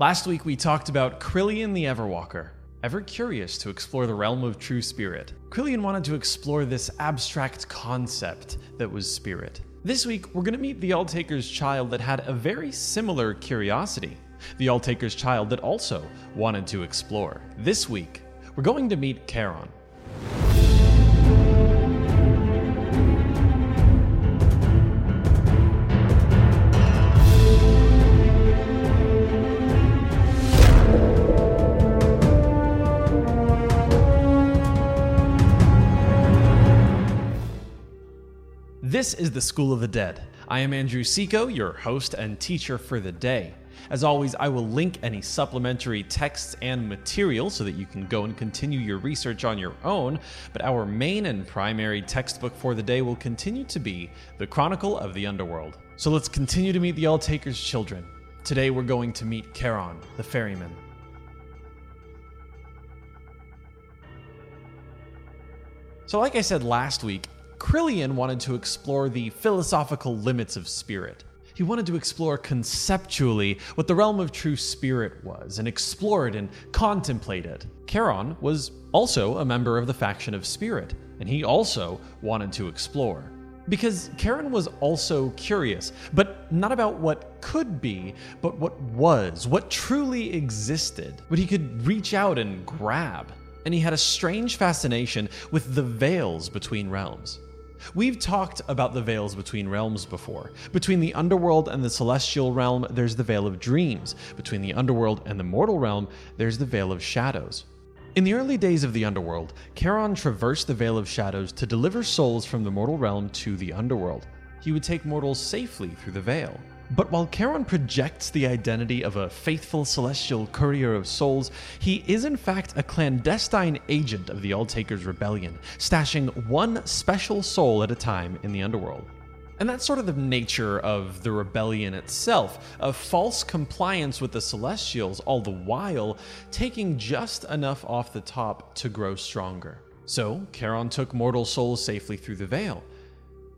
Last week we talked about Krillian the Everwalker. Ever curious to explore the realm of true spirit, Krillian wanted to explore this abstract concept that was spirit. This week, we're going to meet the Alltaker's child that had a very similar curiosity. The Alltaker's child that also wanted to explore. This week, we're going to meet Charon. This is the School of the Dead. I am Andrew Seco, your host and teacher for the day. As always, I will link any supplementary texts and material so that you can go and continue your research on your own, but our main and primary textbook for the day will continue to be The Chronicle of the Underworld. So let's continue to meet the Alltaker's children. Today we're going to meet Charon, the ferryman. So, like I said last week, Krillian wanted to explore the philosophical limits of spirit. He wanted to explore conceptually what the realm of true spirit was and explore it and contemplate it. Charon was also a member of the faction of spirit, and he also wanted to explore. Because Charon was also curious, but not about what could be, but what was, what truly existed, what he could reach out and grab. And he had a strange fascination with the veils between realms. We've talked about the veils between realms before. Between the underworld and the celestial realm, there's the veil of dreams. Between the underworld and the mortal realm, there's the veil of shadows. In the early days of the underworld, Charon traversed the veil of shadows to deliver souls from the mortal realm to the underworld. He would take mortals safely through the veil. But while Charon projects the identity of a faithful celestial courier of souls, he is in fact a clandestine agent of the Alltaker's rebellion, stashing one special soul at a time in the underworld. And that's sort of the nature of the rebellion itself, a false compliance with the Celestials, all the while taking just enough off the top to grow stronger. So, Charon took mortal souls safely through the veil.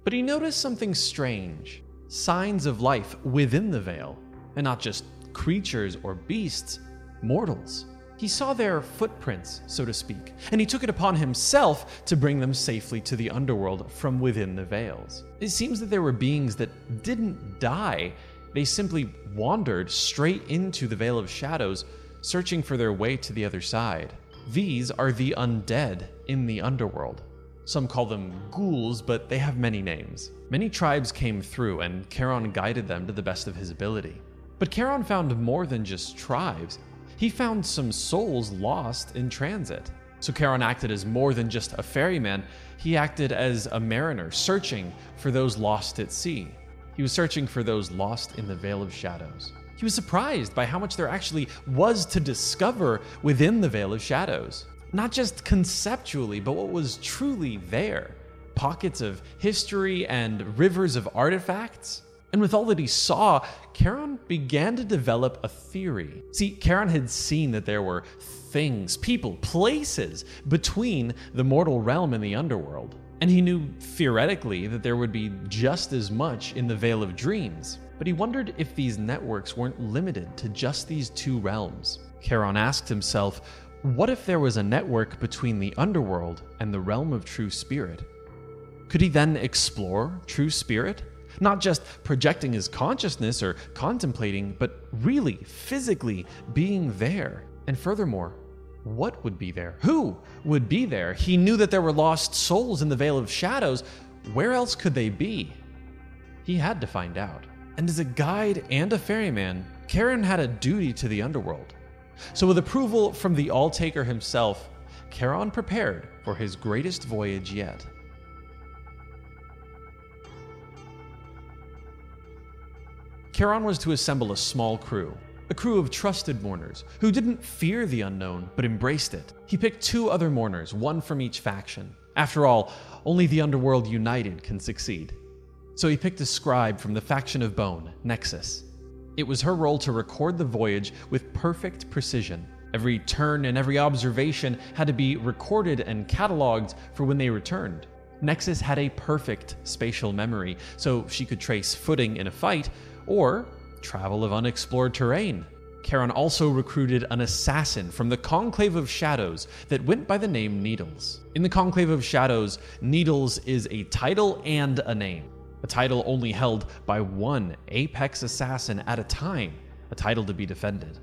But he noticed something strange signs of life within the veil, and not just creatures or beasts, mortals. He saw their footprints, so to speak, and he took it upon himself to bring them safely to the underworld from within the veils. It seems that there were beings that didn't die, they simply wandered straight into the Veil of Shadows, searching for their way to the other side. These are the undead in the underworld. Some call them ghouls, but they have many names. Many tribes came through, and Charon guided them to the best of his ability. But Charon found more than just tribes. He found some souls lost in transit. So Charon acted as more than just a ferryman, he acted as a mariner, searching for those lost at sea. He was searching for those lost in the Veil of Shadows. He was surprised by how much there actually was to discover within the Veil of Shadows not just conceptually, but what was truly there pockets of history and rivers of artifacts. And with all that he saw, Charon began to develop a theory. See, Charon had seen that there were things, people, places between the mortal realm and the underworld. And he knew theoretically that there would be just as much in the Veil of Dreams. But he wondered if these networks weren't limited to just these two realms. Charon asked himself, what if there was a network between the underworld and the realm of true spirit? Could he then explore true spirit? Not just projecting his consciousness or contemplating, but really, physically being there. And furthermore, what would be there? Who would be there? He knew that there were lost souls in the Veil of Shadows. Where else could they be? He had to find out. And as a guide and a ferryman, Charon had a duty to the underworld. So, with approval from the Alltaker himself, Charon prepared for his greatest voyage yet. Charon was to assemble a small crew, a crew of trusted mourners who didn't fear the unknown but embraced it. He picked two other mourners, one from each faction. After all, only the underworld united can succeed. So he picked a scribe from the faction of Bone, Nexus. It was her role to record the voyage with perfect precision. Every turn and every observation had to be recorded and cataloged for when they returned. Nexus had a perfect spatial memory, so she could trace footing in a fight or travel of unexplored terrain. Charon also recruited an assassin from the Conclave of Shadows that went by the name Needles. In the Conclave of Shadows, Needles is a title and a name. A title only held by one apex assassin at a time, a title to be defended.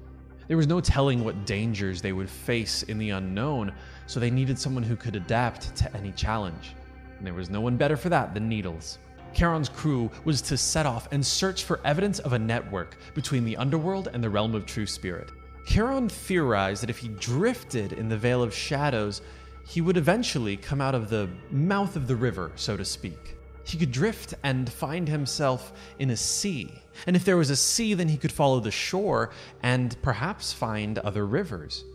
There was no telling what dangers they would face in the unknown, so they needed someone who could adapt to any challenge. And there was no one better for that than Needles. Charon's crew was to set off and search for evidence of a network between the underworld and the realm of true spirit. Charon theorized that if he drifted in the Veil of Shadows, he would eventually come out of the mouth of the river, so to speak. He could drift and find himself in a sea. And if there was a sea, then he could follow the shore and perhaps find other rivers.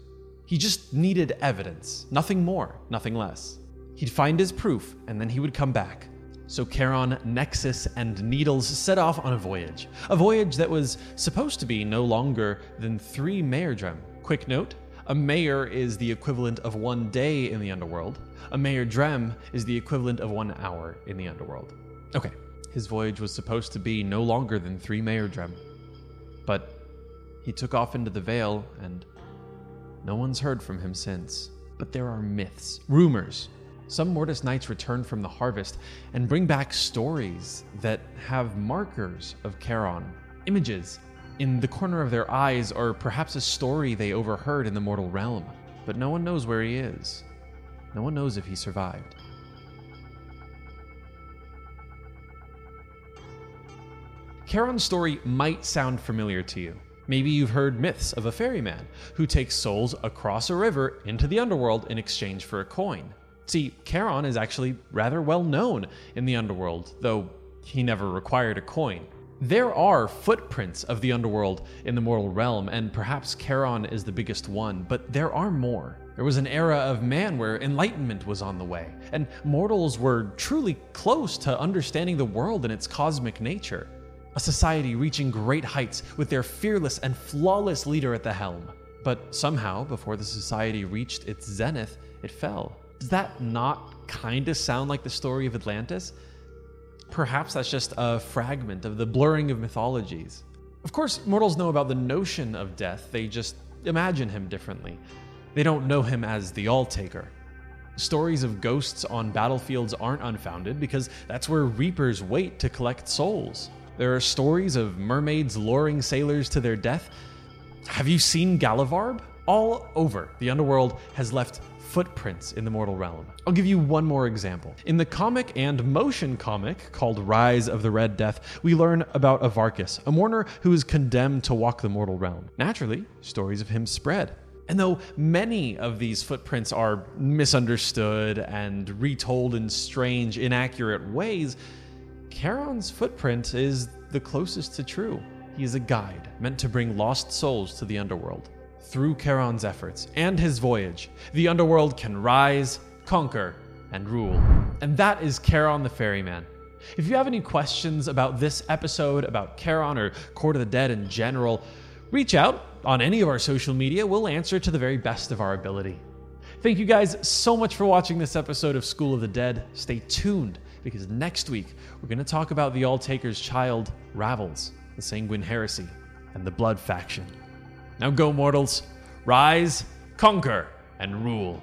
He just needed evidence, nothing more, nothing less. He'd find his proof, and then he would come back, so Charon, Nexus, and Needles set off on a voyage. A voyage that was supposed to be no longer than three Mayerdrem. Quick note a mayor is the equivalent of one day in the underworld. A Mayerdrem is the equivalent of one hour in the underworld. Okay, his voyage was supposed to be no longer than three Mayerdrem. But he took off into the Veil, and no one's heard from him since. But there are myths, rumors, some Mortis Knights return from the harvest and bring back stories that have markers of Charon, images in the corner of their eyes, or perhaps a story they overheard in the mortal realm. But no one knows where he is. No one knows if he survived. Charon's story might sound familiar to you. Maybe you've heard myths of a ferryman who takes souls across a river into the underworld in exchange for a coin. See, Charon is actually rather well known in the underworld, though he never required a coin. There are footprints of the underworld in the mortal realm, and perhaps Charon is the biggest one, but there are more. There was an era of man where enlightenment was on the way, and mortals were truly close to understanding the world and its cosmic nature. A society reaching great heights with their fearless and flawless leader at the helm. But somehow, before the society reached its zenith, it fell. Does that not kind of sound like the story of Atlantis? Perhaps that's just a fragment of the blurring of mythologies. Of course, mortals know about the notion of death, they just imagine him differently. They don't know him as the All Taker. Stories of ghosts on battlefields aren't unfounded because that's where reapers wait to collect souls. There are stories of mermaids luring sailors to their death. Have you seen Galavarb? All over, the underworld has left footprints in the mortal realm. I'll give you one more example. In the comic and motion comic called Rise of the Red Death, we learn about Avarkus, a mourner who is condemned to walk the mortal realm. Naturally, stories of him spread. And though many of these footprints are misunderstood and retold in strange, inaccurate ways, Charon's footprint is the closest to true. He is a guide meant to bring lost souls to the underworld. Through Charon's efforts and his voyage, the underworld can rise, conquer, and rule. And that is Charon the Ferryman. If you have any questions about this episode, about Charon or Court of the Dead in general, reach out on any of our social media. We'll answer to the very best of our ability. Thank you guys so much for watching this episode of School of the Dead. Stay tuned because next week we're going to talk about the All Taker's child, Ravels, the Sanguine Heresy, and the Blood Faction. Now go, mortals, rise, conquer, and rule.